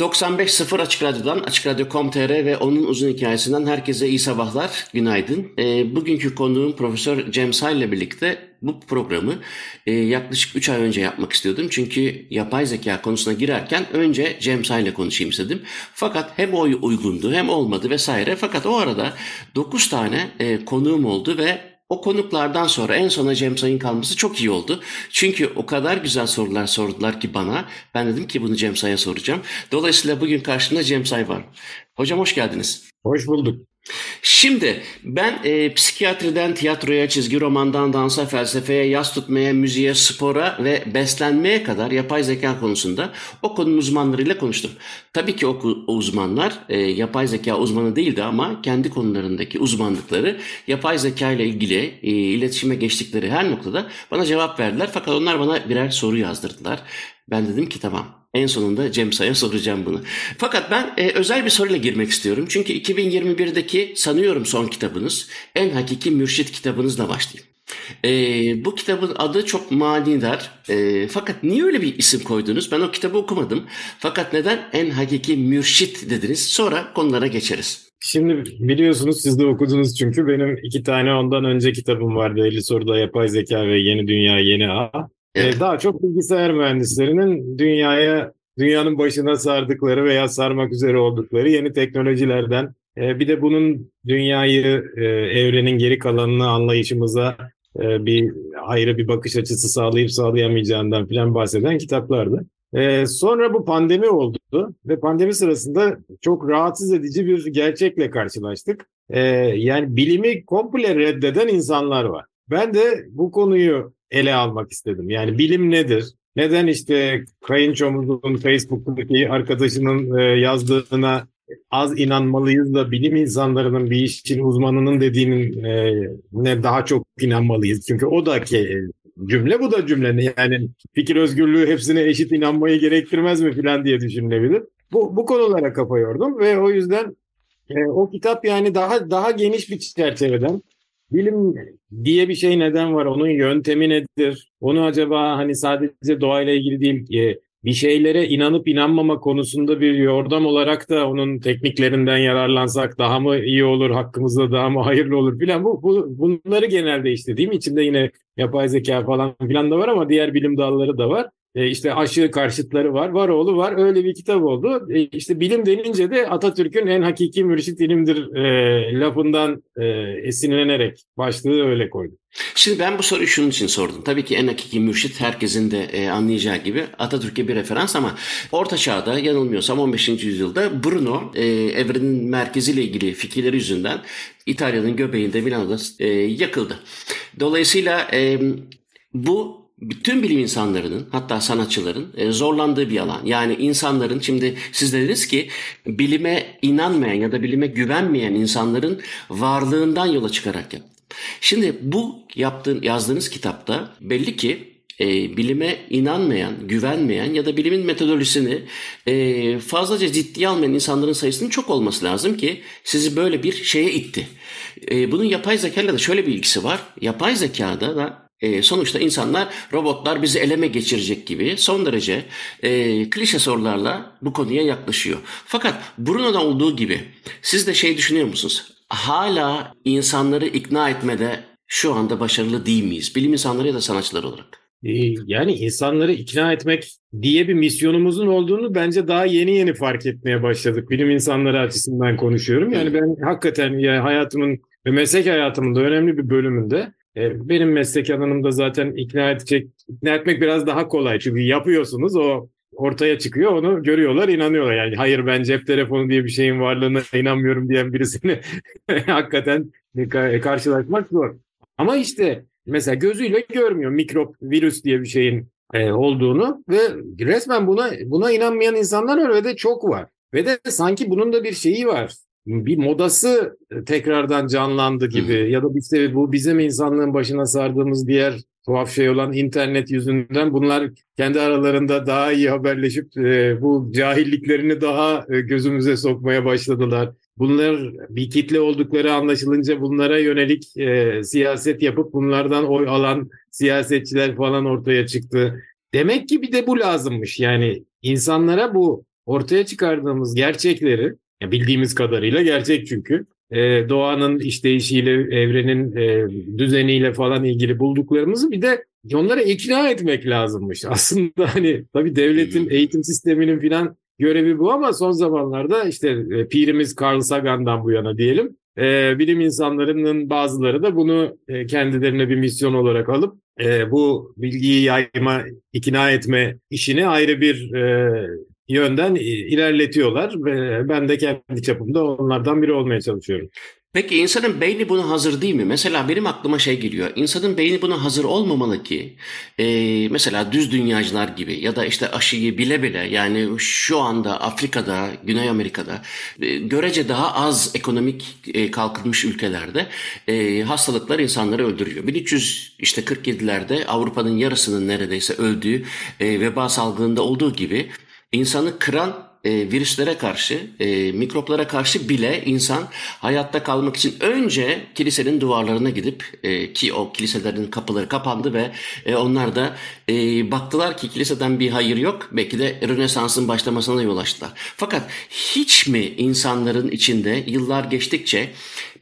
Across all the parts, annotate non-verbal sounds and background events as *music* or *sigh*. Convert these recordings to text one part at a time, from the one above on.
95.0 Açık Radyo'dan, Açık Radyo.com.tr ve onun uzun hikayesinden herkese iyi sabahlar, günaydın. E, bugünkü konuğum Profesör Cem Say ile birlikte bu programı e, yaklaşık 3 ay önce yapmak istiyordum. Çünkü yapay zeka konusuna girerken önce Cem Say ile konuşayım istedim. Fakat hem o uygundu hem olmadı vesaire. Fakat o arada 9 tane e, konuğum oldu ve o konuklardan sonra en sona Cem Say'ın kalması çok iyi oldu. Çünkü o kadar güzel sorular sordular ki bana. Ben dedim ki bunu Cem Say'a soracağım. Dolayısıyla bugün karşımda Cem Say var. Hocam hoş geldiniz. Hoş bulduk. Şimdi ben e, psikiyatriden tiyatroya, çizgi romandan dansa, felsefeye, yaz tutmaya, müziğe, spora ve beslenmeye kadar yapay zeka konusunda o konunun uzmanlarıyla konuştum. Tabii ki o, uzmanlar e, yapay zeka uzmanı değildi ama kendi konularındaki uzmanlıkları yapay zeka ile ilgili e, iletişime geçtikleri her noktada bana cevap verdiler. Fakat onlar bana birer soru yazdırdılar. Ben dedim ki tamam en sonunda Cem Say'a soracağım bunu. Fakat ben e, özel bir soruyla girmek istiyorum. Çünkü 2021'deki sanıyorum son kitabınız En Hakiki Mürşit kitabınızla başlayayım. E, bu kitabın adı çok manidar. E, fakat niye öyle bir isim koydunuz? Ben o kitabı okumadım. Fakat neden En Hakiki Mürşit dediniz? Sonra konulara geçeriz. Şimdi biliyorsunuz siz de okudunuz çünkü benim iki tane ondan önce kitabım vardı. 50 soruda yapay zeka ve yeni dünya yeni ağ. Evet. Daha çok bilgisayar mühendislerinin dünyaya dünyanın başına sardıkları veya sarmak üzere oldukları yeni teknolojilerden bir de bunun dünyayı evrenin geri kalanını anlayışımıza bir ayrı bir bakış açısı sağlayıp sağlayamayacağından falan bahseden kitaplardı. sonra bu pandemi oldu ve pandemi sırasında çok rahatsız edici bir gerçekle karşılaştık. yani bilimi komple reddeden insanlar var. Ben de bu konuyu ele almak istedim. Yani bilim nedir? Neden işte kayınçomuzun Facebook'taki arkadaşının e, yazdığına az inanmalıyız da bilim insanlarının bir işin uzmanının dediğinin e, ne daha çok inanmalıyız. Çünkü o da ki cümle bu da cümle. Yani fikir özgürlüğü hepsine eşit inanmayı gerektirmez mi filan diye düşünülebilir. Bu, bu konulara kafa yordum ve o yüzden e, o kitap yani daha daha geniş bir çerçeveden Bilim diye bir şey neden var? Onun yöntemi nedir? Onu acaba hani sadece doğayla ilgili değil e, bir şeylere inanıp inanmama konusunda bir yordam olarak da onun tekniklerinden yararlansak daha mı iyi olur, hakkımızda daha mı hayırlı olur filan. Bu, bu, bunları genelde işte değil mi? İçinde yine yapay zeka falan filan da var ama diğer bilim dalları da var. E işte aşı karşıtları var, var oğlu var. Öyle bir kitap oldu. E işte bilim denince de Atatürk'ün en hakiki mürşit ilimdir e, lafından e, esinlenerek başlığı öyle koydu. Şimdi ben bu soruyu şunun için sordum. Tabii ki en hakiki mürşit herkesin de e, anlayacağı gibi Atatürk'e bir referans ama Orta Çağ'da yanılmıyorsam 15. yüzyılda Bruno e, evrenin merkeziyle ilgili fikirleri yüzünden İtalya'nın göbeğinde Milano'da e, yakıldı. Dolayısıyla e, bu bütün bilim insanlarının hatta sanatçıların e, zorlandığı bir alan. Yani insanların şimdi siz dediniz ki bilime inanmayan ya da bilime güvenmeyen insanların varlığından yola çıkarak yaptım. Şimdi bu yaptığın yazdığınız kitapta belli ki e, bilime inanmayan, güvenmeyen ya da bilimin metodolojisini e, fazlaca ciddiye almayan insanların sayısının çok olması lazım ki sizi böyle bir şeye itti. E, bunun yapay zeka ile de şöyle bir ilgisi var. Yapay zekada da e, sonuçta insanlar robotlar bizi eleme geçirecek gibi son derece e, klişe sorularla bu konuya yaklaşıyor. Fakat Bruno'da olduğu gibi siz de şey düşünüyor musunuz? Hala insanları ikna etmede şu anda başarılı değil miyiz? Bilim insanları ya da sanatçılar olarak. E, yani insanları ikna etmek diye bir misyonumuzun olduğunu bence daha yeni yeni fark etmeye başladık. Bilim insanları açısından konuşuyorum. Yani ben hakikaten ya hayatımın ve meslek hayatımın da önemli bir bölümünde benim meslek alanımda zaten ikna edecek, ikna etmek biraz daha kolay. Çünkü yapıyorsunuz o ortaya çıkıyor onu görüyorlar inanıyorlar. Yani hayır ben cep telefonu diye bir şeyin varlığına *laughs* inanmıyorum diyen birisini *laughs* hakikaten karşılaşmak zor. Ama işte mesela gözüyle görmüyor mikrop, virüs diye bir şeyin e, olduğunu ve resmen buna buna inanmayan insanlar ve de çok var. Ve de sanki bunun da bir şeyi var. Bir modası tekrardan canlandı gibi Hı. ya da işte bu bizim insanlığın başına sardığımız diğer tuhaf şey olan internet yüzünden bunlar kendi aralarında daha iyi haberleşip e, bu cahilliklerini daha e, gözümüze sokmaya başladılar. Bunlar bir kitle oldukları anlaşılınca bunlara yönelik e, siyaset yapıp bunlardan oy alan siyasetçiler falan ortaya çıktı. Demek ki bir de bu lazımmış. Yani insanlara bu ortaya çıkardığımız gerçekleri bildiğimiz kadarıyla gerçek çünkü e, doğanın işleyişiyle, evrenin e, düzeniyle falan ilgili bulduklarımızı bir de onlara ikna etmek lazımmış. *laughs* Aslında hani tabii devletin hmm. eğitim sisteminin falan görevi bu ama son zamanlarda işte e, pirimiz Carl Sagan'dan bu yana diyelim e, bilim insanlarının bazıları da bunu e, kendilerine bir misyon olarak alıp e, bu bilgiyi yayma, ikna etme işini ayrı bir e, yönden ilerletiyorlar ve ben de kendi çapımda onlardan biri olmaya çalışıyorum. Peki insanın beyni buna hazır değil mi? Mesela benim aklıma şey geliyor. İnsanın beyni buna hazır olmamalı ki e, mesela düz dünyacılar gibi ya da işte aşıyı bile bile yani şu anda Afrika'da, Güney Amerika'da e, görece daha az ekonomik e, kalkınmış ülkelerde e, hastalıklar insanları öldürüyor. 1300 işte 47'lerde Avrupa'nın yarısının neredeyse öldüğü e, veba salgınında olduğu gibi insanı kıran e, virüslere karşı, e, mikroplara karşı bile insan hayatta kalmak için önce kilisenin duvarlarına gidip e, ki o kiliselerin kapıları kapandı ve e, onlar da e, baktılar ki kiliseden bir hayır yok. Belki de Rönesans'ın başlamasına yol açtılar. Fakat hiç mi insanların içinde yıllar geçtikçe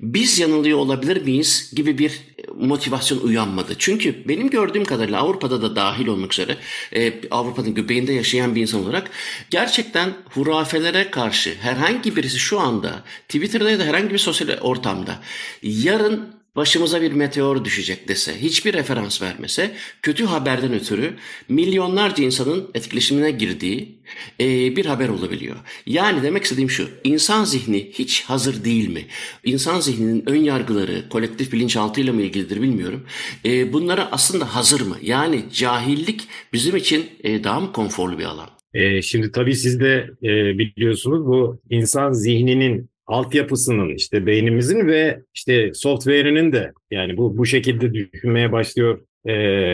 biz yanılıyor olabilir miyiz gibi bir motivasyon uyanmadı. Çünkü benim gördüğüm kadarıyla Avrupa'da da dahil olmak üzere e, Avrupa'nın göbeğinde yaşayan bir insan olarak gerçekten hurafelere karşı herhangi birisi şu anda Twitter'da ya da herhangi bir sosyal ortamda yarın başımıza bir meteor düşecek dese, hiçbir referans vermese, kötü haberden ötürü milyonlarca insanın etkileşimine girdiği e, bir haber olabiliyor. Yani demek istediğim şu, insan zihni hiç hazır değil mi? İnsan zihninin ön yargıları, kolektif bilinçaltıyla mı ilgilidir bilmiyorum. E, bunlara aslında hazır mı? Yani cahillik bizim için e, daha mı konforlu bir alan? E, şimdi tabii siz de e, biliyorsunuz bu insan zihninin altyapısının işte beynimizin ve işte software'inin de yani bu bu şekilde düşünmeye başlıyor e,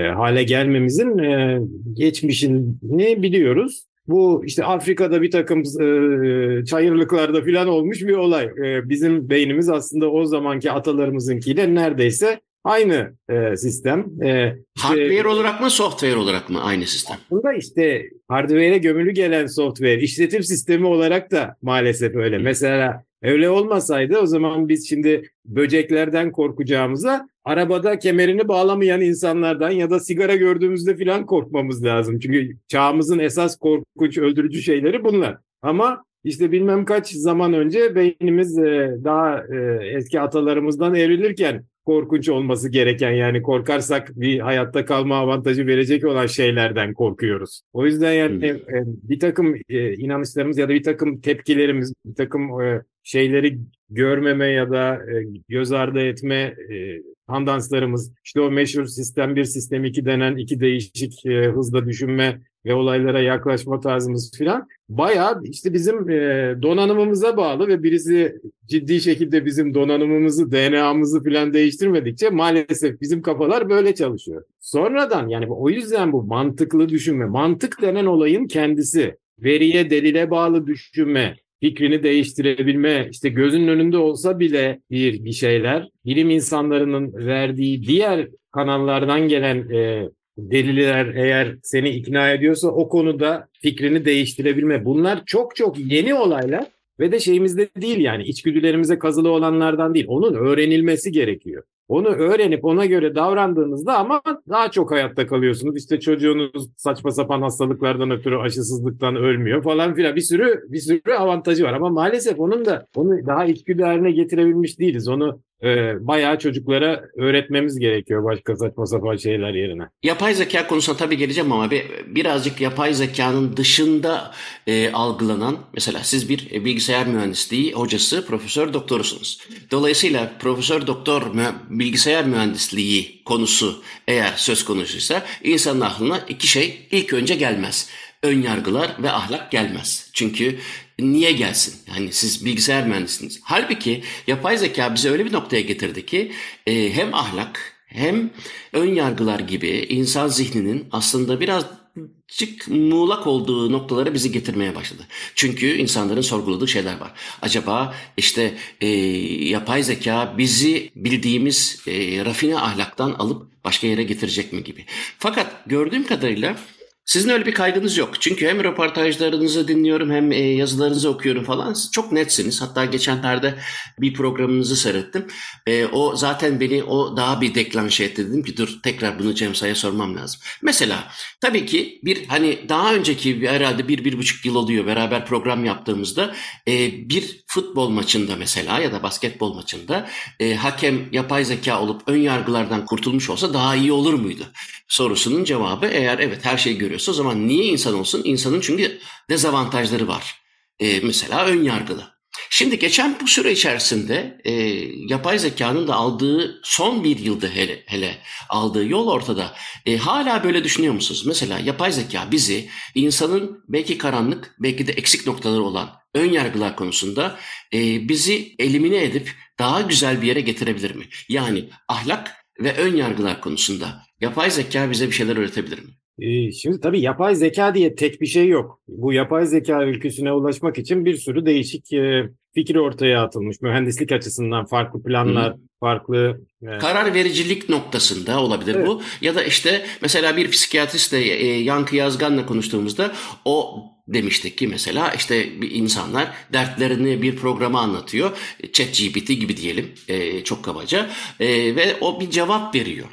hale gelmemizin e, geçmişini biliyoruz. Bu işte Afrika'da bir takım e, çayırlıklarda filan olmuş bir olay. E, bizim beynimiz aslında o zamanki atalarımızınkiyle neredeyse aynı e, sistem. E, hardware olarak mı software olarak mı aynı sistem? Aslında işte hardware'e gömülü gelen software işletim sistemi olarak da maalesef öyle. Mesela Öyle olmasaydı o zaman biz şimdi böceklerden korkacağımıza arabada kemerini bağlamayan insanlardan ya da sigara gördüğümüzde filan korkmamız lazım. Çünkü çağımızın esas korkunç öldürücü şeyleri bunlar. Ama işte bilmem kaç zaman önce beynimiz e, daha e, eski atalarımızdan evrilirken korkunç olması gereken yani korkarsak bir hayatta kalma avantajı verecek olan şeylerden korkuyoruz. O yüzden yani e, bir takım inanışlarımız ya da bir takım tepkilerimiz, bir takım şeyleri görmeme ya da göz ardı etme tandanslarımız, işte o meşhur sistem 1, sistem 2 denen iki değişik hızla düşünme ve olaylara yaklaşma tarzımız filan bayağı işte bizim e, donanımımıza bağlı ve birisi ciddi şekilde bizim donanımımızı, DNA'mızı filan değiştirmedikçe maalesef bizim kafalar böyle çalışıyor. Sonradan yani o yüzden bu mantıklı düşünme, mantık denen olayın kendisi, veriye, delile bağlı düşünme, fikrini değiştirebilme, işte gözünün önünde olsa bile bir bir şeyler, bilim insanlarının verdiği diğer kanallardan gelen e, deliller eğer seni ikna ediyorsa o konuda fikrini değiştirebilme. Bunlar çok çok yeni olaylar ve de şeyimizde değil yani içgüdülerimize kazılı olanlardan değil. Onun öğrenilmesi gerekiyor. Onu öğrenip ona göre davrandığınızda ama daha çok hayatta kalıyorsunuz. İşte çocuğunuz saçma sapan hastalıklardan ötürü aşısızlıktan ölmüyor falan filan. Bir sürü bir sürü avantajı var ama maalesef onun da onu daha içgüdü haline getirebilmiş değiliz. Onu e, bayağı çocuklara öğretmemiz gerekiyor başka saçma sapan şeyler yerine. Yapay zeka konusuna tabii geleceğim ama bir, birazcık yapay zekanın dışında e, algılanan mesela siz bir e, bilgisayar mühendisliği hocası, profesör, doktorusunuz. Dolayısıyla profesör, doktor, bilgisayar mühendisliği konusu eğer söz konusuysa insanın aklına iki şey ilk önce gelmez ön yargılar ve ahlak gelmez. Çünkü niye gelsin? Yani siz bilgisayar mühendisiniz. Halbuki yapay zeka bizi öyle bir noktaya getirdi ki e, hem ahlak hem ön yargılar gibi insan zihninin aslında biraz çık muğlak olduğu noktalara bizi getirmeye başladı. Çünkü insanların sorguladığı şeyler var. Acaba işte e, yapay zeka bizi bildiğimiz e, rafine ahlaktan alıp başka yere getirecek mi gibi. Fakat gördüğüm kadarıyla sizin öyle bir kaygınız yok. Çünkü hem röportajlarınızı dinliyorum hem e, yazılarınızı okuyorum falan. Siz çok netsiniz. Hatta geçenlerde bir programınızı seyrettim. E, o zaten beni o daha bir deklanşe etti. Dedim ki dur tekrar bunu Cem Say'a sormam lazım. Mesela tabii ki bir hani daha önceki herhalde bir, bir buçuk yıl oluyor beraber program yaptığımızda e, bir futbol maçında mesela ya da basketbol maçında e, hakem yapay zeka olup ön yargılardan kurtulmuş olsa daha iyi olur muydu? Sorusunun cevabı eğer evet her şeyi görüyor görüyorsa o zaman niye insan olsun? İnsanın çünkü dezavantajları var. E, mesela ön yargılı. Şimdi geçen bu süre içerisinde e, yapay zekanın da aldığı son bir yılda hele, hele aldığı yol ortada. E, hala böyle düşünüyor musunuz? Mesela yapay zeka bizi insanın belki karanlık belki de eksik noktaları olan ön yargılar konusunda e, bizi elimine edip daha güzel bir yere getirebilir mi? Yani ahlak ve ön yargılar konusunda yapay zeka bize bir şeyler öğretebilir mi? Ee, şimdi tabii yapay zeka diye tek bir şey yok. Bu yapay zeka ülküsüne ulaşmak için bir sürü değişik e, fikir ortaya atılmış. Mühendislik açısından farklı planlar, Hı. farklı... E... Karar vericilik noktasında olabilir evet. bu. Ya da işte mesela bir psikiyatristle e, Yankı Yazgan'la konuştuğumuzda o demiştik ki mesela işte insanlar dertlerini bir programa anlatıyor. Chat GPT gibi diyelim e, çok kabaca e, ve o bir cevap veriyor.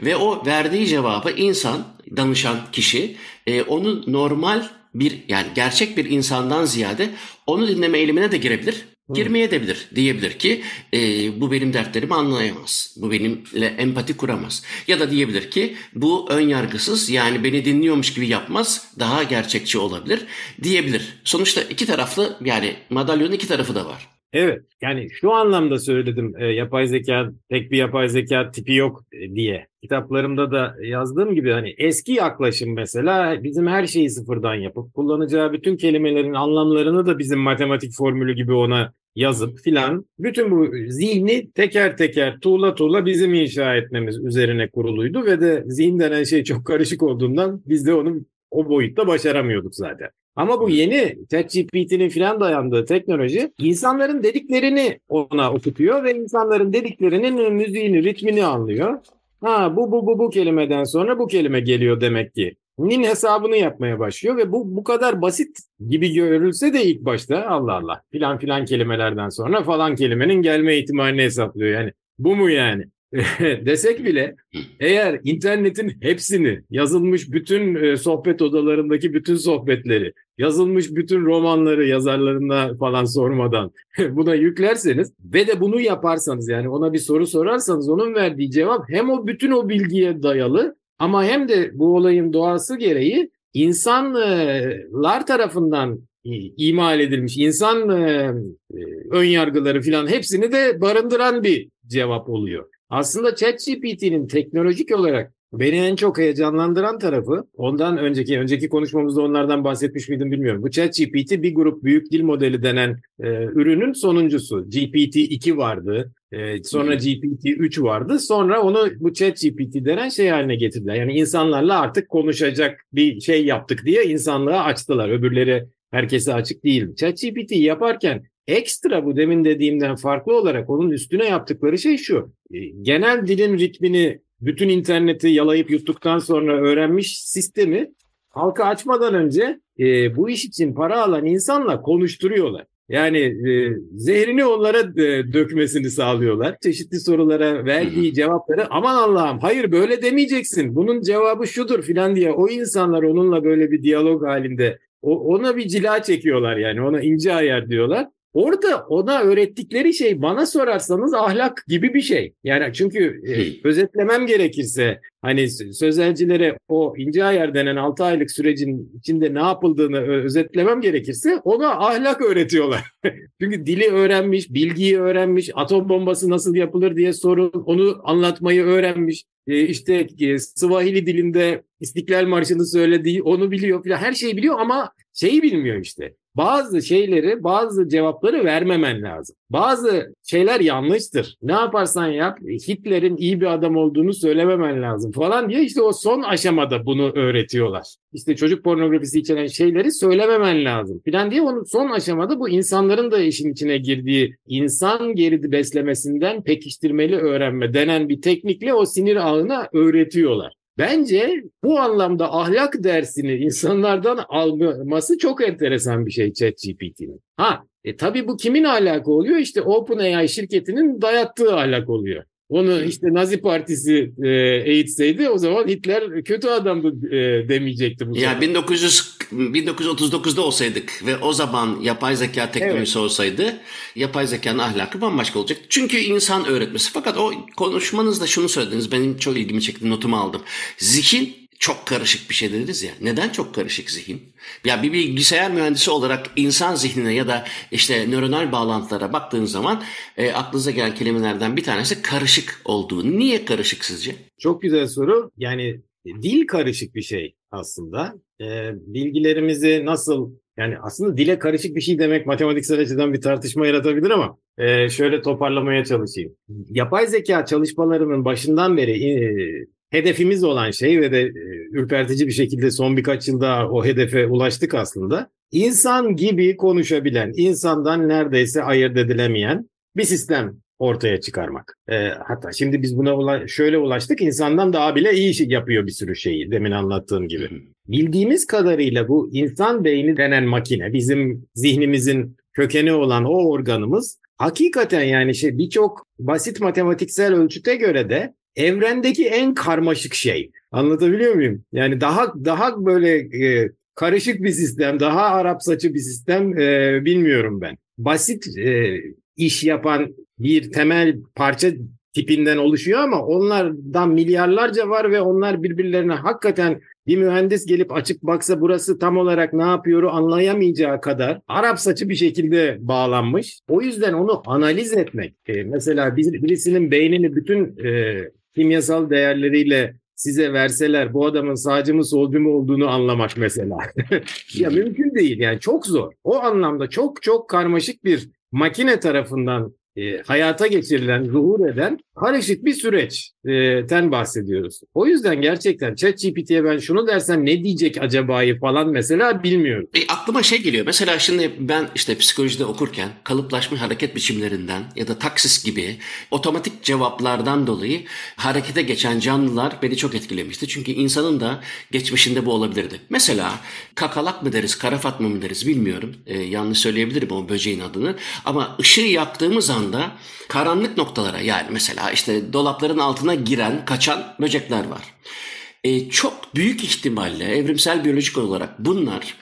Ve o verdiği cevabı insan, danışan kişi e, onu normal bir yani gerçek bir insandan ziyade onu dinleme eğilimine de girebilir. Girmeye de bilir. Diyebilir ki e, bu benim dertlerimi anlayamaz. Bu benimle empati kuramaz. Ya da diyebilir ki bu ön yargısız yani beni dinliyormuş gibi yapmaz. Daha gerçekçi olabilir diyebilir. Sonuçta iki taraflı yani madalyonun iki tarafı da var. Evet yani şu anlamda söyledim e, yapay zeka tek bir yapay zeka tipi yok e, diye. Kitaplarımda da yazdığım gibi hani eski yaklaşım mesela bizim her şeyi sıfırdan yapıp kullanacağı bütün kelimelerin anlamlarını da bizim matematik formülü gibi ona yazıp filan bütün bu zihni teker teker tuğla tuğla bizim inşa etmemiz üzerine kuruluydu ve de zihin denen şey çok karışık olduğundan biz de onu o boyutta başaramıyorduk zaten. Ama bu yeni ChatGPT'nin filan dayandığı teknoloji insanların dediklerini ona okutuyor ve insanların dediklerinin müziğini, ritmini anlıyor. Ha bu bu bu bu kelimeden sonra bu kelime geliyor demek ki. Nin hesabını yapmaya başlıyor ve bu bu kadar basit gibi görülse de ilk başta Allah Allah filan filan kelimelerden sonra falan kelimenin gelme ihtimalini hesaplıyor. Yani bu mu yani? *laughs* desek bile eğer internetin hepsini yazılmış bütün e, sohbet odalarındaki bütün sohbetleri yazılmış bütün romanları yazarlarına falan sormadan *laughs* buna yüklerseniz ve de bunu yaparsanız yani ona bir soru sorarsanız onun verdiği cevap hem o bütün o bilgiye dayalı ama hem de bu olayın doğası gereği insanlar tarafından imal edilmiş insan e, e, ön yargıları falan hepsini de barındıran bir cevap oluyor. Aslında ChatGPT'nin teknolojik olarak beni en çok heyecanlandıran tarafı ondan önceki önceki konuşmamızda onlardan bahsetmiş miydim bilmiyorum. Bu ChatGPT bir grup büyük dil modeli denen e, ürünün sonuncusu. GPT-2 vardı. E, sonra GPT-3 vardı. Sonra onu bu ChatGPT denen şey haline getirdiler. Yani insanlarla artık konuşacak bir şey yaptık diye insanlığa açtılar. Öbürleri herkese açık değil. ChatGPT yaparken Ekstra bu demin dediğimden farklı olarak onun üstüne yaptıkları şey şu. E, genel dilin ritmini bütün interneti yalayıp yuttuktan sonra öğrenmiş sistemi halka açmadan önce e, bu iş için para alan insanla konuşturuyorlar. Yani e, zehrini onlara e, dökmesini sağlıyorlar. Çeşitli sorulara verdiği cevapları aman Allah'ım hayır böyle demeyeceksin. Bunun cevabı şudur filan diye o insanlar onunla böyle bir diyalog halinde o, ona bir cila çekiyorlar yani ona ince ayar diyorlar. Orada ona öğrettikleri şey bana sorarsanız ahlak gibi bir şey. Yani çünkü e, özetlemem gerekirse hani sözelcilere o ince ayar denen 6 aylık sürecin içinde ne yapıldığını özetlemem gerekirse ona ahlak öğretiyorlar. *laughs* çünkü dili öğrenmiş, bilgiyi öğrenmiş, atom bombası nasıl yapılır diye sorun, onu anlatmayı öğrenmiş. E, işte e, Swahili dilinde İstiklal Marşı'nı söylediği onu biliyor falan her şeyi biliyor ama şeyi bilmiyor işte bazı şeyleri, bazı cevapları vermemen lazım. Bazı şeyler yanlıştır. Ne yaparsan yap Hitler'in iyi bir adam olduğunu söylememen lazım falan diye işte o son aşamada bunu öğretiyorlar. İşte çocuk pornografisi içeren şeyleri söylememen lazım falan diye onun son aşamada bu insanların da işin içine girdiği insan geridi beslemesinden pekiştirmeli öğrenme denen bir teknikle o sinir ağına öğretiyorlar. Bence bu anlamda ahlak dersini *laughs* insanlardan alması çok enteresan bir şey ChatGPT'nin. Ha, e tabii bu kimin ahlakı oluyor? İşte OpenAI şirketinin dayattığı ahlak oluyor. Onu işte Nazi Partisi e, eğitseydi o zaman Hitler kötü adamdı e, demeyecekti bu. Ya 1900 1939'da olsaydık ve o zaman yapay zeka teknolojisi evet. olsaydı yapay zekanın ahlakı bambaşka olacak. Çünkü insan öğretmesi. Fakat o konuşmanızda şunu söylediniz. Benim çok ilgimi çekti. Notumu aldım. Zihin çok karışık bir şey dediniz ya. Neden çok karışık zihin? Ya bir bilgisayar mühendisi olarak insan zihnine ya da işte nöronal bağlantılara baktığın zaman e, aklınıza gelen kelimelerden bir tanesi karışık olduğu. Niye karışık sizce? Çok güzel soru. Yani dil karışık bir şey aslında. E, bilgilerimizi nasıl yani aslında dile karışık bir şey demek matematiksel açıdan bir tartışma yaratabilir ama e, şöyle toparlamaya çalışayım. Yapay zeka çalışmalarının başından beri e, hedefimiz olan şey ve de e, ürpertici bir şekilde son birkaç yılda o hedefe ulaştık aslında. İnsan gibi konuşabilen, insandan neredeyse ayırt edilemeyen bir sistem ortaya çıkarmak. E, hatta şimdi biz buna ula- şöyle ulaştık, insandan daha bile iyi şey yapıyor bir sürü şeyi demin anlattığım gibi. Bildiğimiz kadarıyla bu insan beyni denen makine, bizim zihnimizin kökeni olan o organımız hakikaten yani şey birçok basit matematiksel ölçüte göre de evrendeki en karmaşık şey. Anlatabiliyor muyum? Yani daha daha böyle e, karışık bir sistem, daha Arap saçı bir sistem e, bilmiyorum ben. Basit e, iş yapan bir temel parça tipinden oluşuyor ama onlardan milyarlarca var ve onlar birbirlerine hakikaten bir mühendis gelip açık baksa burası tam olarak ne yapıyor anlayamayacağı kadar Arap saçı bir şekilde bağlanmış. O yüzden onu analiz etmek. E, mesela birisinin beynini bütün e, kimyasal değerleriyle size verseler bu adamın sağcı mı solcu mu olduğunu anlamak mesela. *laughs* ya mümkün değil yani çok zor. O anlamda çok çok karmaşık bir makine tarafından e, hayata geçirilen, zuhur eden karışık bir süreçten bahsediyoruz. O yüzden gerçekten ChatGPT'ye ben şunu dersem ne diyecek acaba'yı falan mesela bilmiyorum. E, aklıma şey geliyor. Mesela şimdi ben işte psikolojide okurken kalıplaşmış hareket biçimlerinden ya da taksis gibi otomatik cevaplardan dolayı harekete geçen canlılar beni çok etkilemişti. Çünkü insanın da geçmişinde bu olabilirdi. Mesela kakalak mı deriz, karafat mı deriz bilmiyorum. E, yanlış söyleyebilirim o böceğin adını. Ama ışığı yaktığımız anda karanlık noktalara yani mesela işte dolapların altına giren, kaçan böcekler var. E, çok büyük ihtimalle evrimsel biyolojik olarak bunlar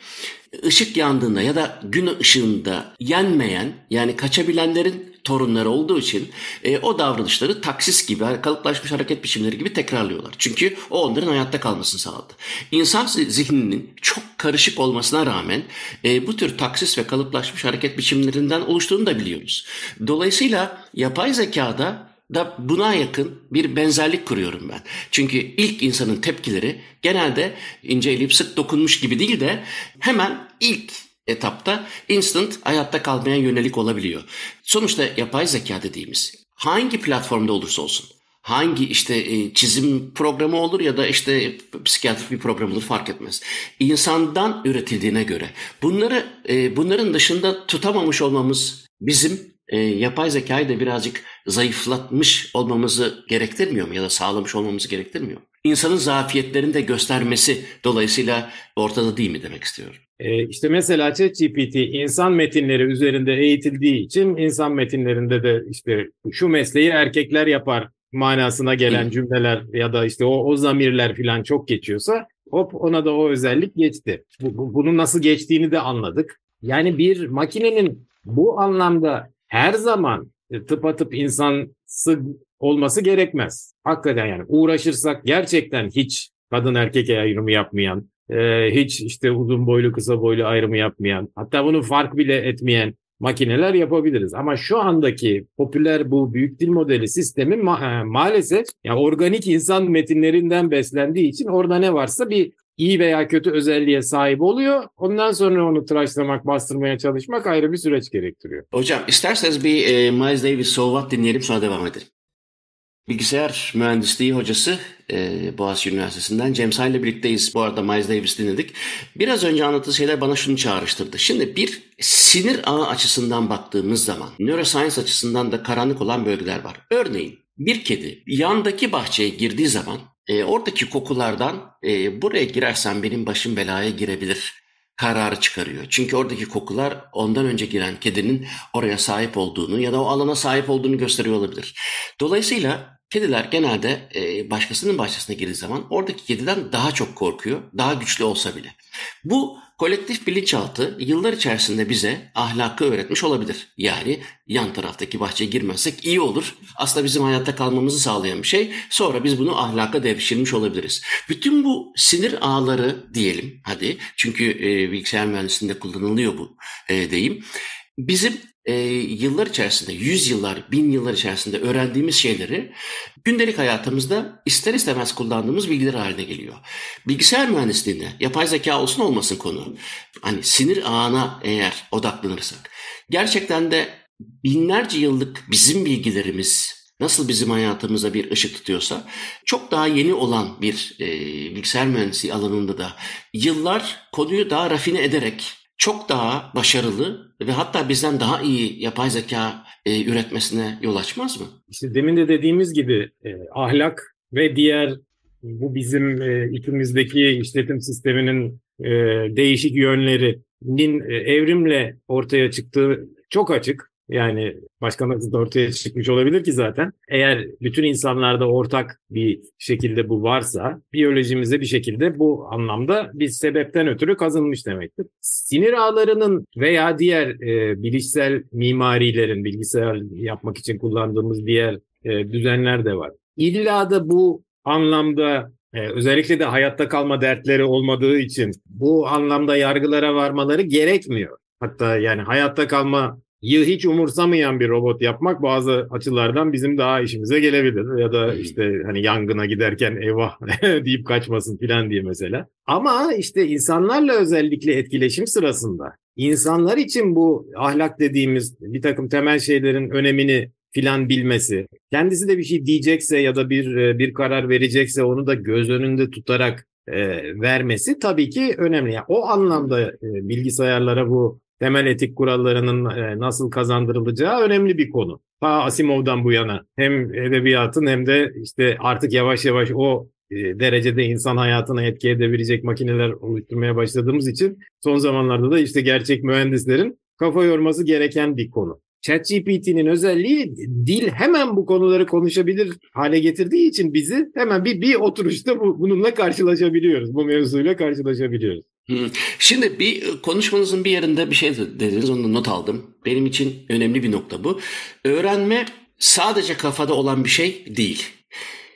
ışık yandığında ya da gün ışığında yenmeyen yani kaçabilenlerin torunları olduğu için e, o davranışları taksis gibi kalıplaşmış hareket biçimleri gibi tekrarlıyorlar. Çünkü o onların hayatta kalmasını sağladı. İnsan zihninin çok karışık olmasına rağmen e, bu tür taksis ve kalıplaşmış hareket biçimlerinden oluştuğunu da biliyoruz. Dolayısıyla yapay zekada da buna yakın bir benzerlik kuruyorum ben. Çünkü ilk insanın tepkileri genelde inceleyip sık dokunmuş gibi değil de hemen ilk etapta instant hayatta kalmaya yönelik olabiliyor. Sonuçta yapay zeka dediğimiz hangi platformda olursa olsun hangi işte e, çizim programı olur ya da işte psikiyatrik bir program olur fark etmez. İnsandan üretildiğine göre bunları e, bunların dışında tutamamış olmamız bizim e, yapay zekayı da birazcık zayıflatmış olmamızı gerektirmiyor mu ya da sağlamış olmamızı gerektirmiyor mu? İnsanın zafiyetlerini de göstermesi dolayısıyla ortada değil mi demek istiyorum. E, işte mesela ChatGPT insan metinleri üzerinde eğitildiği için insan metinlerinde de işte şu mesleği erkekler yapar manasına gelen cümleler ya da işte o, o zamirler falan çok geçiyorsa hop ona da o özellik geçti. Bu, bu, bunun nasıl geçtiğini de anladık. Yani bir makinenin Bu anlamda her zaman e, tıpatıp insansı olması gerekmez. Hakikaten yani uğraşırsak gerçekten hiç kadın erkek ayrımı yapmayan, e, hiç işte uzun boylu kısa boylu ayrımı yapmayan, hatta bunu fark bile etmeyen makineler yapabiliriz. Ama şu andaki popüler bu büyük dil modeli sistemi ma- e, maalesef yani organik insan metinlerinden beslendiği için orada ne varsa bir iyi veya kötü özelliğe sahip oluyor. Ondan sonra onu tıraşlamak, bastırmaya çalışmak ayrı bir süreç gerektiriyor. Hocam isterseniz bir e, Miles Davis So What dinleyelim sonra devam edelim. Bilgisayar mühendisliği hocası e, Boğaziçi Üniversitesi'nden James ile birlikteyiz. Bu arada Miles Davis dinledik. Biraz önce anlattığı şeyler bana şunu çağrıştırdı. Şimdi bir sinir ağı açısından baktığımız zaman neuroscience açısından da karanlık olan bölgeler var. Örneğin bir kedi yandaki bahçeye girdiği zaman e, oradaki kokulardan e, buraya girersen benim başım belaya girebilir kararı çıkarıyor. Çünkü oradaki kokular ondan önce giren kedinin oraya sahip olduğunu ya da o alana sahip olduğunu gösteriyor olabilir. Dolayısıyla kediler genelde e, başkasının bahçesine girdiği zaman oradaki kediden daha çok korkuyor, daha güçlü olsa bile. Bu kolektif bilinçaltı yıllar içerisinde bize ahlakı öğretmiş olabilir. Yani yan taraftaki bahçeye girmezsek iyi olur. Aslında bizim hayatta kalmamızı sağlayan bir şey. Sonra biz bunu ahlaka devşirmiş olabiliriz. Bütün bu sinir ağları diyelim hadi. Çünkü e, bilgisayar mühendisliğinde kullanılıyor bu e, deyim. Bizim e, yıllar içerisinde, yüz yıllar, bin yıllar içerisinde öğrendiğimiz şeyleri gündelik hayatımızda ister istemez kullandığımız bilgiler haline geliyor. Bilgisayar mühendisliğinde yapay zeka olsun olmasın konu. Hani sinir ağına eğer odaklanırsak gerçekten de binlerce yıllık bizim bilgilerimiz nasıl bizim hayatımıza bir ışık tutuyorsa çok daha yeni olan bir e, bilgisayar mühendisliği alanında da yıllar konuyu daha rafine ederek çok daha başarılı ve hatta bizden daha iyi yapay zeka e, üretmesine yol açmaz mı? İşte demin de dediğimiz gibi e, ahlak ve diğer bu bizim e, ikimizdeki işletim sisteminin e, değişik yönlerinin e, evrimle ortaya çıktığı çok açık. Yani başka nasıl ortaya çıkmış olabilir ki zaten. Eğer bütün insanlarda ortak bir şekilde bu varsa biyolojimizde bir şekilde bu anlamda bir sebepten ötürü kazınmış demektir. Sinir ağlarının veya diğer e, bilişsel mimarilerin bilgisayar yapmak için kullandığımız diğer e, düzenler de var. İlla da bu anlamda ee, özellikle de hayatta kalma dertleri olmadığı için bu anlamda yargılara varmaları gerekmiyor. Hatta yani hayatta kalma hiç umursamayan bir robot yapmak bazı açılardan bizim daha işimize gelebilir. Ya da işte hani yangına giderken eyvah *laughs* deyip kaçmasın filan diye mesela. Ama işte insanlarla özellikle etkileşim sırasında insanlar için bu ahlak dediğimiz bir takım temel şeylerin önemini filan bilmesi, kendisi de bir şey diyecekse ya da bir bir karar verecekse onu da göz önünde tutarak e, vermesi tabii ki önemli. Yani o anlamda e, bilgisayarlara bu temel etik kurallarının e, nasıl kazandırılacağı önemli bir konu. Ta Asimov'dan bu yana hem edebiyatın hem de işte artık yavaş yavaş o e, derecede insan hayatına etki edebilecek makineler oluşturmaya başladığımız için son zamanlarda da işte gerçek mühendislerin kafa yorması gereken bir konu. ChatGPT'nin özelliği dil hemen bu konuları konuşabilir hale getirdiği için bizi hemen bir bir oturuşta bu, bununla karşılaşabiliyoruz. Bu mevzuyla karşılaşabiliyoruz. Şimdi bir konuşmanızın bir yerinde bir şey dediniz, onu not aldım. Benim için önemli bir nokta bu. Öğrenme sadece kafada olan bir şey değil.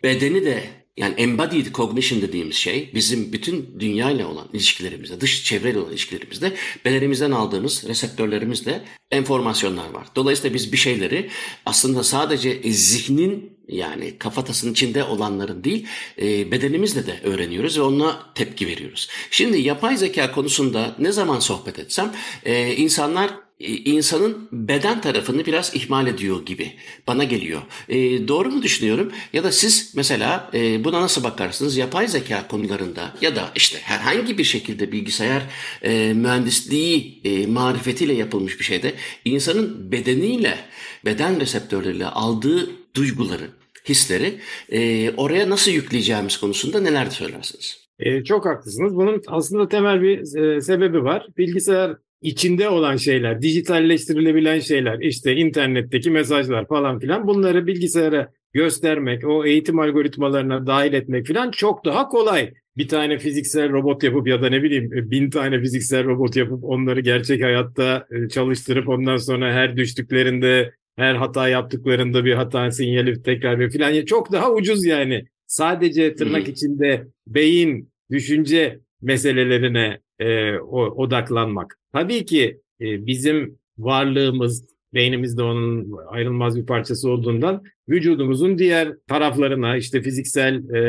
Bedeni de yani embodied cognition dediğimiz şey bizim bütün dünyayla olan ilişkilerimizde, dış çevreyle olan ilişkilerimizde bedenimizden aldığımız reseptörlerimizde enformasyonlar var. Dolayısıyla biz bir şeyleri aslında sadece zihnin yani kafatasının içinde olanların değil e, bedenimizle de öğreniyoruz ve ona tepki veriyoruz. Şimdi yapay zeka konusunda ne zaman sohbet etsem e, insanlar e, insanın beden tarafını biraz ihmal ediyor gibi bana geliyor. E, doğru mu düşünüyorum? Ya da siz mesela e, buna nasıl bakarsınız? Yapay zeka konularında ya da işte herhangi bir şekilde bilgisayar e, mühendisliği e, marifetiyle yapılmış bir şeyde insanın bedeniyle, beden reseptörleriyle aldığı duyguları, hisleri e, oraya nasıl yükleyeceğimiz konusunda neler söylersiniz? E, çok haklısınız. Bunun aslında temel bir e, sebebi var. Bilgisayar içinde olan şeyler, dijitalleştirilebilen şeyler, işte internetteki mesajlar falan filan bunları bilgisayara göstermek, o eğitim algoritmalarına dahil etmek falan çok daha kolay. Bir tane fiziksel robot yapıp ya da ne bileyim bin tane fiziksel robot yapıp onları gerçek hayatta e, çalıştırıp ondan sonra her düştüklerinde her hata yaptıklarında bir hata sinyali tekrar bir falan çok daha ucuz yani. Sadece tırnak içinde beyin, düşünce meselelerine e, odaklanmak. Tabii ki e, bizim varlığımız, beynimiz de onun ayrılmaz bir parçası olduğundan vücudumuzun diğer taraflarına işte fiziksel e,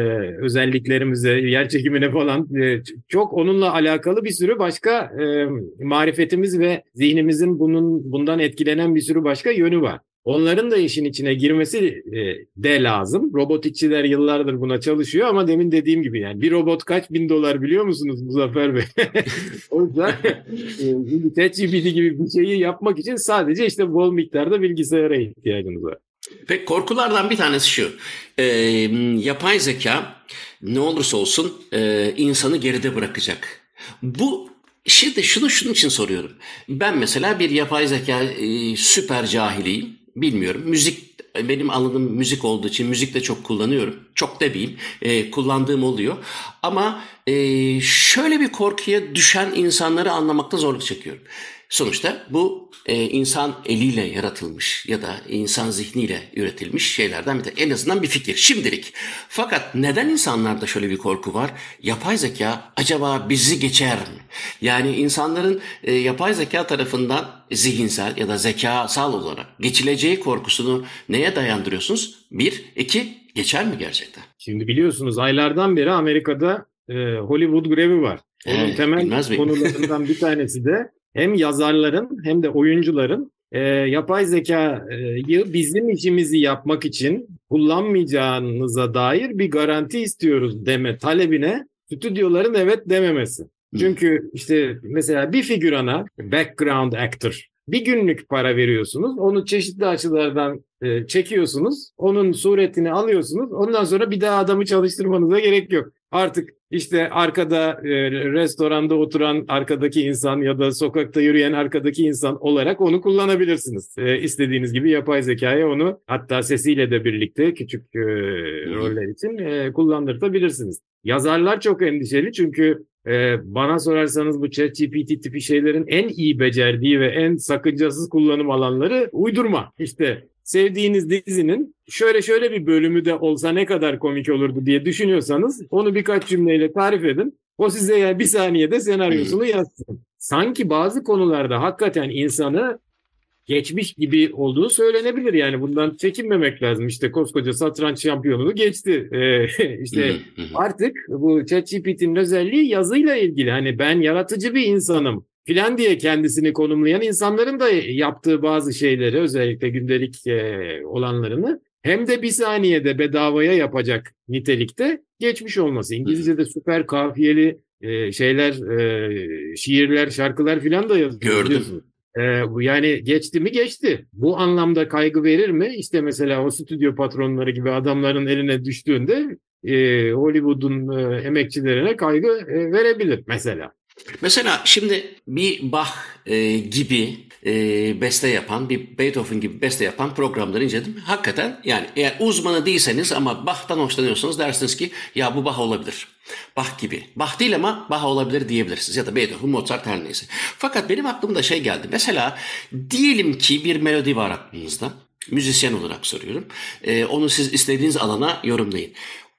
özelliklerimize, yer çekimine falan e, çok onunla alakalı bir sürü başka e, marifetimiz ve zihnimizin bunun bundan etkilenen bir sürü başka yönü var. Onların da işin içine girmesi e, de lazım. Robotikçiler yıllardır buna çalışıyor ama demin dediğim gibi yani bir robot kaç bin dolar biliyor musunuz Muzaffer Bey? *laughs* o yüzden e, ChatGPT gibi bir şeyi yapmak için sadece işte bol miktarda bilgisayara ihtiyacınız var. Peki korkulardan bir tanesi şu. E, yapay zeka ne olursa olsun e, insanı geride bırakacak. Bu Şimdi şunu şunun için soruyorum. Ben mesela bir yapay zeka e, süper cahiliyim bilmiyorum. Müzik benim alanım müzik olduğu için müzik de çok kullanıyorum. Çok demeyeyim. E, kullandığım oluyor. Ama e, şöyle bir korkuya düşen insanları anlamakta zorluk çekiyorum. Sonuçta bu e, insan eliyle yaratılmış ya da insan zihniyle üretilmiş şeylerden bir de en azından bir fikir şimdilik. Fakat neden insanlarda şöyle bir korku var? Yapay zeka acaba bizi geçer mi? Yani insanların e, yapay zeka tarafından zihinsel ya da zekasal olarak geçileceği korkusunu neye dayandırıyorsunuz? Bir, iki, geçer mi gerçekten? Şimdi biliyorsunuz aylardan beri Amerika'da e, Hollywood grevi var. Onun evet, temel konularından bir tanesi de hem yazarların hem de oyuncuların e, yapay zekayı bizim işimizi yapmak için kullanmayacağınıza dair bir garanti istiyoruz deme talebine stüdyoların evet dememesi. Çünkü işte mesela bir figürana background actor bir günlük para veriyorsunuz. Onu çeşitli açılardan e, çekiyorsunuz. Onun suretini alıyorsunuz. Ondan sonra bir daha adamı çalıştırmanıza gerek yok. Artık işte arkada e, restoranda oturan arkadaki insan ya da sokakta yürüyen arkadaki insan olarak onu kullanabilirsiniz. E, istediğiniz gibi yapay zekaya onu hatta sesiyle de birlikte küçük e, roller için e, kullandırtabilirsiniz. Yazarlar çok endişeli çünkü e, bana sorarsanız bu ChatGPT tipi şeylerin en iyi becerdiği ve en sakıncasız kullanım alanları uydurma. İşte sevdiğiniz dizinin şöyle şöyle bir bölümü de olsa ne kadar komik olurdu diye düşünüyorsanız onu birkaç cümleyle tarif edin. O size yani bir saniyede senaryosunu yazsın. Sanki bazı konularda hakikaten insanı geçmiş gibi olduğu söylenebilir. Yani bundan çekinmemek lazım. İşte koskoca satranç şampiyonunu geçti. Ee, *laughs* işte artık bu ChatGPT'nin özelliği yazıyla ilgili. Hani ben yaratıcı bir insanım filan diye kendisini konumlayan insanların da yaptığı bazı şeyleri özellikle gündelik e, olanlarını hem de bir saniyede bedavaya yapacak nitelikte geçmiş olması. İngilizce'de süper kafiyeli e, şeyler, e, şiirler, şarkılar filan da yazıyor. Gördüm. Ee, yani geçti mi geçti. Bu anlamda kaygı verir mi? İşte mesela o stüdyo patronları gibi adamların eline düştüğünde e, Hollywood'un e, emekçilerine kaygı e, verebilir mesela. Mesela şimdi bir Bach e, gibi e, beste yapan, bir Beethoven gibi beste yapan programları inceledim. Hakikaten yani eğer uzmanı değilseniz ama Bach'tan hoşlanıyorsanız dersiniz ki ya bu Bach olabilir. Bach gibi. Bach değil ama Bach olabilir diyebilirsiniz. Ya da Beethoven, Mozart her neyse. Fakat benim aklımda şey geldi. Mesela diyelim ki bir melodi var aklınızda. Müzisyen olarak soruyorum. E, onu siz istediğiniz alana yorumlayın.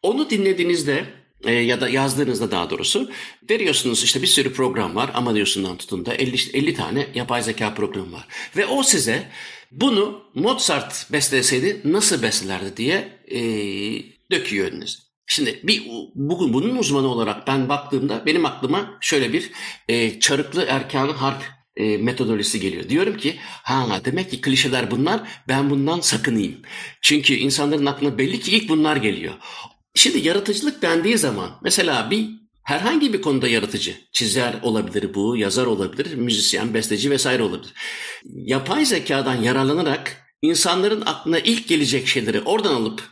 Onu dinlediğinizde e, ya da yazdığınızda daha doğrusu veriyorsunuz işte bir sürü program var ama diyorsundan tutun da 50, 50 tane yapay zeka programı var. Ve o size bunu Mozart besteleseydi nasıl bestelerdi diye e, döküyor önünüze. Şimdi bir bugün bunun uzmanı olarak ben baktığımda benim aklıma şöyle bir e, çarıklı erkanı harp e, metodolojisi geliyor. Diyorum ki ha demek ki klişeler bunlar ben bundan sakınayım. Çünkü insanların aklına belli ki ilk bunlar geliyor. Şimdi yaratıcılık dendiği zaman mesela bir herhangi bir konuda yaratıcı, çizer olabilir bu, yazar olabilir, müzisyen, besteci vesaire olabilir. Yapay zekadan yararlanarak insanların aklına ilk gelecek şeyleri oradan alıp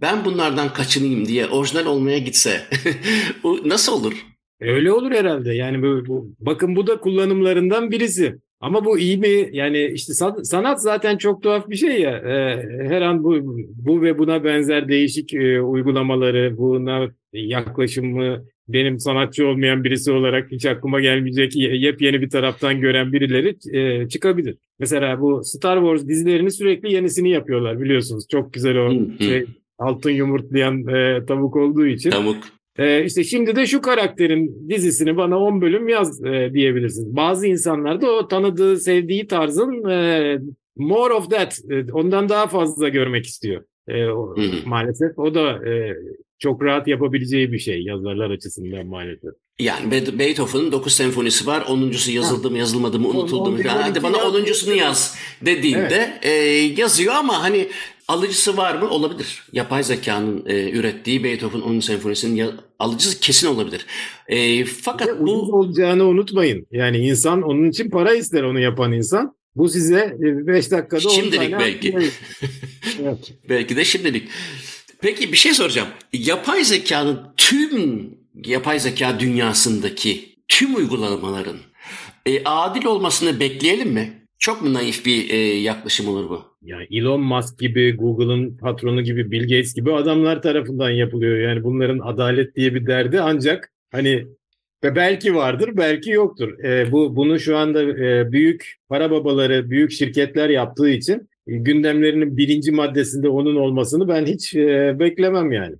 ben bunlardan kaçınayım diye orijinal olmaya gitse *laughs* bu nasıl olur? Öyle olur herhalde. Yani bu, bu bakın bu da kullanımlarından birisi. Ama bu iyi mi? Yani işte sanat zaten çok tuhaf bir şey ya. Ee, her an bu, bu ve buna benzer değişik e, uygulamaları, buna yaklaşımı benim sanatçı olmayan birisi olarak hiç aklıma gelmeyecek yepyeni bir taraftan gören birileri e, çıkabilir. Mesela bu Star Wars dizilerini sürekli yenisini yapıyorlar biliyorsunuz. Çok güzel o şey altın yumurtlayan e, tavuk olduğu için. Tavuk. E, işte şimdi de şu karakterin dizisini bana 10 bölüm yaz e, diyebilirsiniz. Bazı insanlar da o tanıdığı, sevdiği tarzın e, more of that, e, ondan daha fazla görmek istiyor. E, o, maalesef o da e, çok rahat yapabileceği bir şey yazarlar açısından maalesef. Yani Beethoven'ın 9 senfonisi var. 10.sü yazıldı mı yazılmadı mı unutuldu mu? Hadi bana 10.sunu yaz dediğinde evet. e, yazıyor ama hani alıcısı var mı? Olabilir. Yapay zekanın e, ürettiği Beethoven 10. senfonisinin ya, alıcısı kesin olabilir. E, fakat bu... olacağını unutmayın. Yani insan onun için para ister onu yapan insan. Bu size 5 dakikada Şimdilik belki. *laughs* evet. belki de şimdilik. Peki bir şey soracağım. Yapay zekanın tüm yapay zeka dünyasındaki tüm uygulamaların e, adil olmasını bekleyelim mi? Çok mu naif bir e, yaklaşım olur bu? Ya Elon Musk gibi, Google'ın patronu gibi, Bill Gates gibi adamlar tarafından yapılıyor. Yani bunların adalet diye bir derdi ancak hani ve belki vardır, belki yoktur. E, bu bunu şu anda e, büyük para babaları, büyük şirketler yaptığı için gündemlerinin birinci maddesinde onun olmasını ben hiç e, beklemem yani.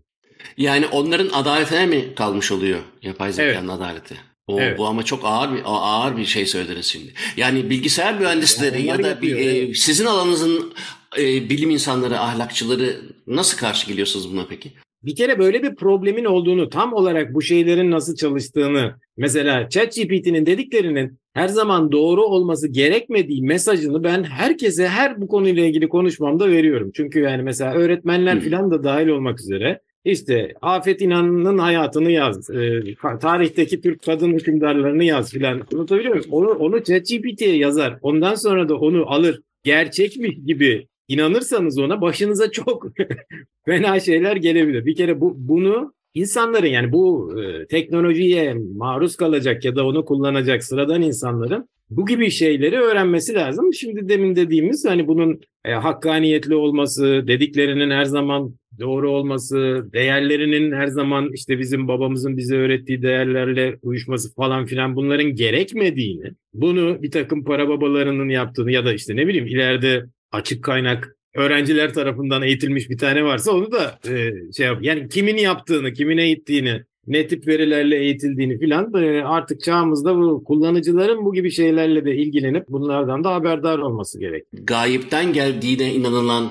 Yani onların adaletine mi kalmış oluyor yapay zekanın evet. adaleti? O, evet. Bu ama çok ağır bir ağır bir şey söylediniz şimdi. Yani bilgisayar mühendisleri ya, ya da bir, e, sizin alanınızın e, bilim insanları, ahlakçıları nasıl karşı geliyorsunuz buna peki? Bir kere böyle bir problemin olduğunu, tam olarak bu şeylerin nasıl çalıştığını, mesela ChatGPT'nin dediklerinin her zaman doğru olması gerekmediği mesajını ben herkese her bu konuyla ilgili konuşmamda veriyorum. Çünkü yani mesela öğretmenler falan da dahil olmak üzere işte Afet İnan'ın hayatını yaz, e, tarihteki Türk kadın hükümdarlarını yaz filan. Unutabiliyor muyum? Onu, onu ChatGPT'ye yazar. Ondan sonra da onu alır. Gerçekmiş gibi inanırsanız ona başınıza çok *laughs* fena şeyler gelebilir. Bir kere bu bunu insanların yani bu e, teknolojiye maruz kalacak ya da onu kullanacak sıradan insanların bu gibi şeyleri öğrenmesi lazım. Şimdi demin dediğimiz hani bunun e, hakkaniyetli olması, dediklerinin her zaman doğru olması, değerlerinin her zaman işte bizim babamızın bize öğrettiği değerlerle uyuşması falan filan bunların gerekmediğini, bunu bir takım para babalarının yaptığını ya da işte ne bileyim ileride açık kaynak öğrenciler tarafından eğitilmiş bir tane varsa onu da e, şey yap. Yani kimin yaptığını, kimin eğittiğini, ne tip verilerle eğitildiğini filan e, artık çağımızda bu kullanıcıların bu gibi şeylerle de ilgilenip bunlardan da haberdar olması gerek. Gayipten geldiğine inanılan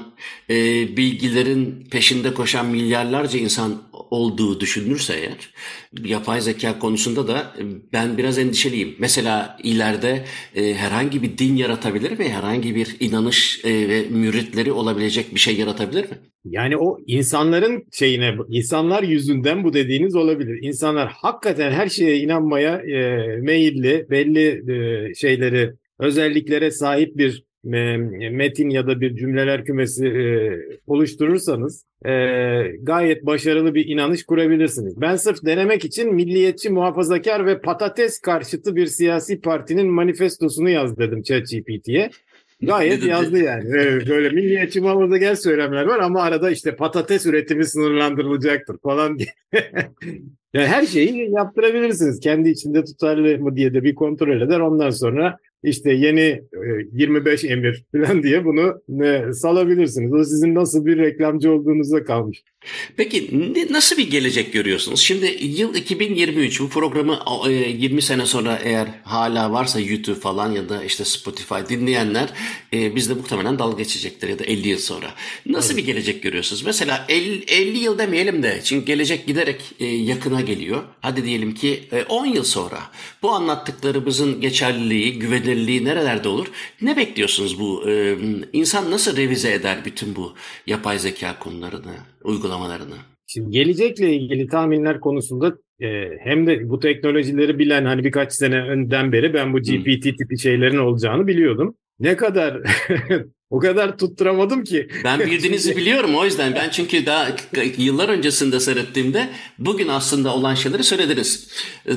e, bilgilerin peşinde koşan milyarlarca insan olduğu düşünülürse eğer yapay zeka konusunda da e, ben biraz endişeliyim. Mesela ileride e, herhangi bir din yaratabilir mi? Herhangi bir inanış e, ve müritleri olabilecek bir şey yaratabilir mi? Yani o insanların şeyine, insanlar yüzünden bu dediğiniz olabilir. İnsanlar hakikaten her şeye inanmaya e, meyilli, belli e, şeyleri, özelliklere sahip bir metin ya da bir cümleler kümesi e, oluşturursanız e, gayet başarılı bir inanış kurabilirsiniz. Ben sırf denemek için milliyetçi, muhafazakar ve patates karşıtı bir siyasi partinin manifestosunu yaz dedim ChatGPT'ye. Gayet yazdı yani. böyle milliyetçi muhafazakar söylemler var ama arada işte patates üretimi sınırlandırılacaktır falan diye. *laughs* yani her şeyi yaptırabilirsiniz. Kendi içinde tutarlı mı diye de bir kontrol eder. Ondan sonra işte yeni 25 e, emir falan diye bunu e, salabilirsiniz. O sizin nasıl bir reklamcı olduğunuza kalmış. Peki nasıl bir gelecek görüyorsunuz? Şimdi yıl 2023 bu programı 20 e, sene sonra eğer hala varsa YouTube falan ya da işte Spotify dinleyenler bizde muhtemelen dalga geçecektir ya da 50 yıl sonra. Nasıl evet. bir gelecek görüyorsunuz? Mesela 50, 50 yıl demeyelim de çünkü gelecek giderek yakına geliyor. Hadi diyelim ki 10 yıl sonra bu anlattıklarımızın geçerliliği, güvenilirliği güvenilirliği nerelerde olur? Ne bekliyorsunuz bu? Ee, insan nasıl revize eder bütün bu yapay zeka konularını, uygulamalarını? Şimdi gelecekle ilgili tahminler konusunda e, hem de bu teknolojileri bilen hani birkaç sene önden beri ben bu GPT hmm. tipi şeylerin olacağını biliyordum. Ne kadar *laughs* o kadar tutturamadım ki. Ben *laughs* bildiğinizi biliyorum o yüzden. Ben çünkü daha yıllar öncesinde seyrettiğimde bugün aslında olan şeyleri söylediniz.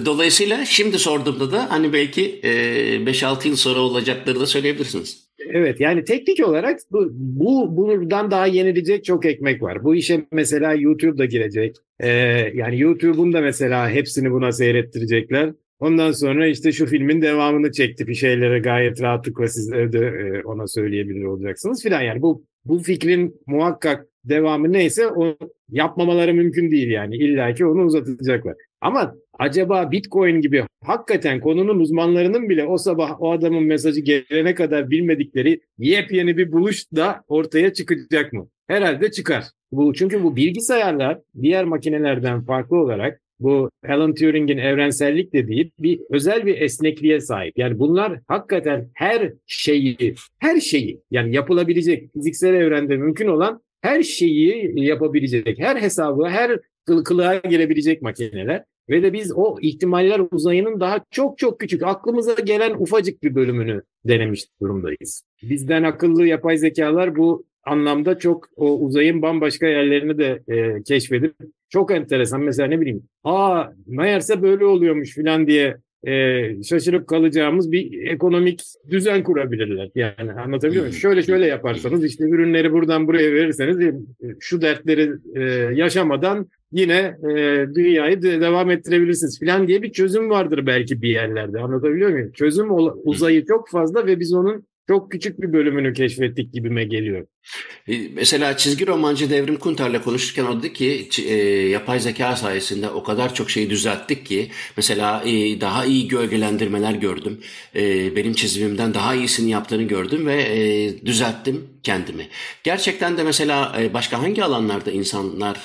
Dolayısıyla şimdi sorduğumda da hani belki 5-6 yıl sonra olacakları da söyleyebilirsiniz. Evet yani teknik olarak bu, bu buradan daha yenilecek çok ekmek var. Bu işe mesela YouTube'da girecek. Ee, yani YouTube'un da mesela hepsini buna seyrettirecekler. Ondan sonra işte şu filmin devamını çekti bir şeylere gayet rahatlıkla siz evde e, ona söyleyebilir olacaksınız filan. Yani bu bu fikrin muhakkak devamı neyse o yapmamaları mümkün değil yani. İlla onu uzatacaklar. Ama acaba Bitcoin gibi hakikaten konunun uzmanlarının bile o sabah o adamın mesajı gelene kadar bilmedikleri yepyeni bir buluş da ortaya çıkacak mı? Herhalde çıkar. Bu çünkü bu bilgisayarlar diğer makinelerden farklı olarak bu Alan Turing'in evrensellik dediği bir özel bir esnekliğe sahip. Yani bunlar hakikaten her şeyi, her şeyi yani yapılabilecek fiziksel evrende mümkün olan her şeyi yapabilecek, her hesabı, her kılığa girebilecek makineler. Ve de biz o ihtimaller uzayının daha çok çok küçük, aklımıza gelen ufacık bir bölümünü denemiş durumdayız. Bizden akıllı yapay zekalar bu anlamda çok o uzayın bambaşka yerlerini de e, keşfedip çok enteresan. Mesela ne bileyim, aa meğerse böyle oluyormuş falan diye e, şaşırıp kalacağımız bir ekonomik düzen kurabilirler. Yani anlatabiliyor muyum? Şöyle şöyle yaparsanız işte ürünleri buradan buraya verirseniz e, şu dertleri e, yaşamadan yine e, dünyayı de devam ettirebilirsiniz falan diye bir çözüm vardır belki bir yerlerde. Anlatabiliyor muyum? Çözüm uzayı çok fazla ve biz onun çok küçük bir bölümünü keşfettik gibime geliyor. E, mesela çizgi romancı Devrim Kunter'le konuşurken o dedi ki e, yapay zeka sayesinde o kadar çok şeyi düzelttik ki mesela e, daha iyi gölgelendirmeler gördüm. E, benim çizimimden daha iyisini yaptığını gördüm ve e, düzelttim kendimi. Gerçekten de mesela e, başka hangi alanlarda insanlar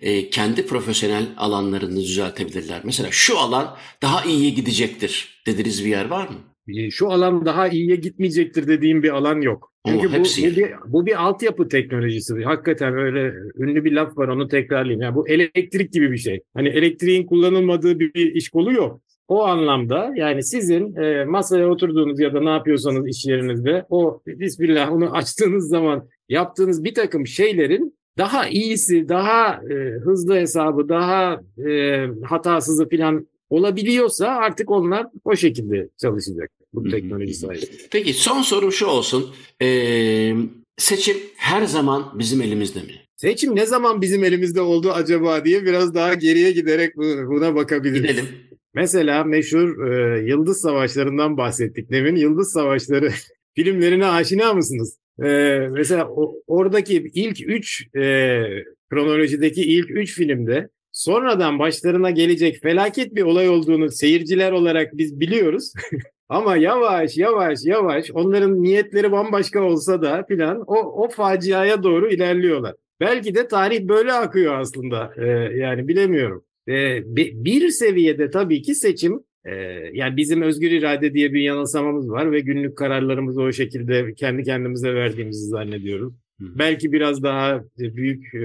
e, kendi profesyonel alanlarını düzeltebilirler? Mesela şu alan daha iyiye gidecektir dediğiniz bir yer var mı? Ee, şu alan daha iyiye gitmeyecektir dediğim bir alan yok. Çünkü bu, bu, bir, bu bir altyapı teknolojisi. Hakikaten öyle ünlü bir laf var onu tekrarlayayım. Yani bu elektrik gibi bir şey. Hani elektriğin kullanılmadığı bir, bir iş kolu yok. O anlamda yani sizin e, masaya oturduğunuz ya da ne yapıyorsanız iş yerinizde o bismillah onu *laughs* açtığınız zaman yaptığınız bir takım şeylerin daha iyisi, daha e, hızlı hesabı, daha e, hatasızı falan olabiliyorsa artık onlar o şekilde çalışacak bu teknoloji sayesinde. Peki son sorum şu olsun. Ee, seçim her zaman bizim elimizde mi? Seçim ne zaman bizim elimizde oldu acaba diye biraz daha geriye giderek buna bakabiliriz. Gidelim. Mesela meşhur e, Yıldız Savaşları'ndan bahsettik. Demin Yıldız Savaşları *laughs* filmlerine aşina mısınız? E, mesela o, oradaki ilk üç e, kronolojideki ilk üç filmde sonradan başlarına gelecek felaket bir olay olduğunu seyirciler olarak biz biliyoruz. *laughs* Ama yavaş yavaş yavaş onların niyetleri bambaşka olsa da filan o, o faciaya doğru ilerliyorlar. Belki de tarih böyle akıyor aslında. Ee, yani bilemiyorum. Ee, bir seviyede tabii ki seçim e, yani bizim özgür irade diye bir yanılsamamız var ve günlük kararlarımızı o şekilde kendi kendimize verdiğimizi zannediyoruz. Belki biraz daha büyük e,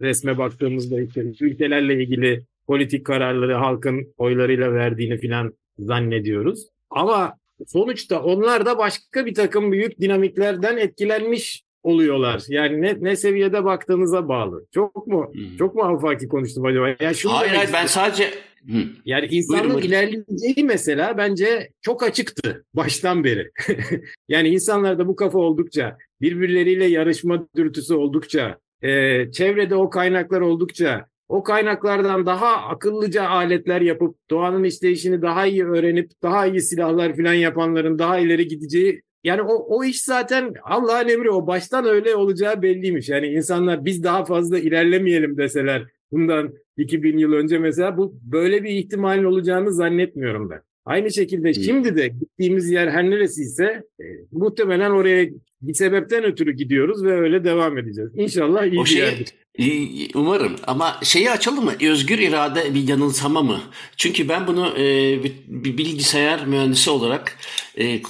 resme baktığımızda işte ülkelerle ilgili politik kararları halkın oylarıyla verdiğini filan zannediyoruz. Ama sonuçta onlar da başka bir takım büyük dinamiklerden etkilenmiş oluyorlar. Yani ne, ne seviyede baktığınıza bağlı. Çok mu hmm. çok mu afaki konuştum acaba? Yani şunu hayır hayır ben sadece yani insanın ilerleyeceği mesela bence çok açıktı *laughs* baştan beri. *laughs* yani insanlarda bu kafa oldukça, birbirleriyle yarışma dürtüsü oldukça, e, çevrede o kaynaklar oldukça, o kaynaklardan daha akıllıca aletler yapıp doğanın işleyişini daha iyi öğrenip daha iyi silahlar falan yapanların daha ileri gideceği yani o, o iş zaten Allah'ın emri o baştan öyle olacağı belliymiş. Yani insanlar biz daha fazla ilerlemeyelim deseler bundan 2000 yıl önce mesela bu böyle bir ihtimalin olacağını zannetmiyorum ben. Aynı şekilde şimdi de gittiğimiz yer her neresiyse e, muhtemelen oraya bir sebepten ötürü gidiyoruz ve öyle devam edeceğiz. İnşallah iyi o bir şey, yerdir. Umarım ama şeyi açalım mı? Özgür irade bir yanılsama mı? Çünkü ben bunu e, bir bilgisayar mühendisi olarak e, e,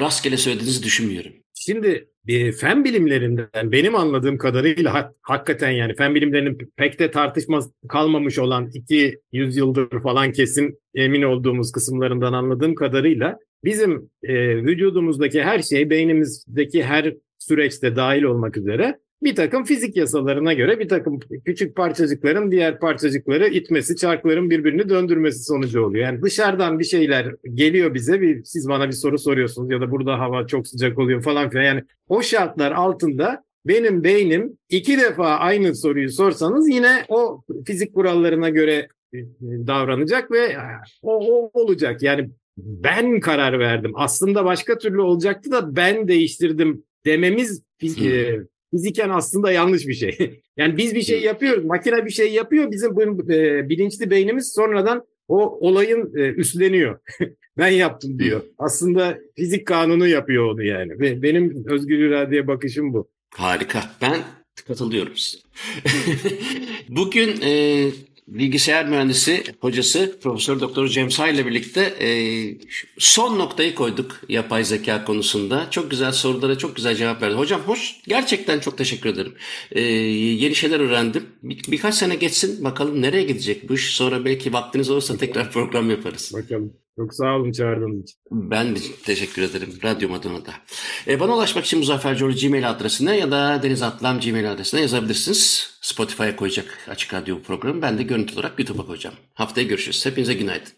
rastgele söylediğinizi düşünmüyorum. Şimdi e, fen bilimlerinden benim anladığım kadarıyla ha, hakikaten yani fen bilimlerinin pek de tartışma kalmamış olan iki yüzyıldır falan kesin emin olduğumuz kısımlarından anladığım kadarıyla bizim e, vücudumuzdaki her şey, beynimizdeki her süreçte dahil olmak üzere bir takım fizik yasalarına göre bir takım küçük parçacıkların diğer parçacıkları itmesi, çarkların birbirini döndürmesi sonucu oluyor. Yani dışarıdan bir şeyler geliyor bize, bir, siz bana bir soru soruyorsunuz ya da burada hava çok sıcak oluyor falan filan. Yani o şartlar altında benim beynim iki defa aynı soruyu sorsanız yine o fizik kurallarına göre e, davranacak ve o, o olacak. Yani ben karar verdim. Aslında başka türlü olacaktı da ben değiştirdim dememiz e, fiziken aslında yanlış bir şey. *laughs* yani biz bir şey yapıyoruz, makine bir şey yapıyor, bizim bu e, bilinçli beynimiz sonradan o olayın e, üstleniyor. *laughs* ben yaptım diyor. Aslında fizik kanunu yapıyor onu yani. Ve benim özgür iradeye bakışım bu. Harika. Ben katılıyorum size. *laughs* Bugün e, bilgisayar mühendisi hocası Profesör Doktor James Hay ile birlikte e, son noktayı koyduk yapay zeka konusunda. Çok güzel sorulara çok güzel cevap verdi. Hocam hoş. Gerçekten çok teşekkür ederim. E, yeni şeyler öğrendim. Bir, birkaç sene geçsin bakalım nereye gidecek bu iş. Sonra belki vaktiniz olursa tekrar program yaparız. Bakalım. Çok sağ olun çağırdığınız için. Ben de teşekkür ederim. Radyom adına da. E, bana ulaşmak için Muzaffer Coğlu Gmail adresine ya da Deniz Atlam Gmail adresine yazabilirsiniz. Spotify'a koyacak Açık Radyo programı. Ben de görüntü olarak YouTube'a koyacağım. Haftaya görüşürüz. Hepinize günaydın.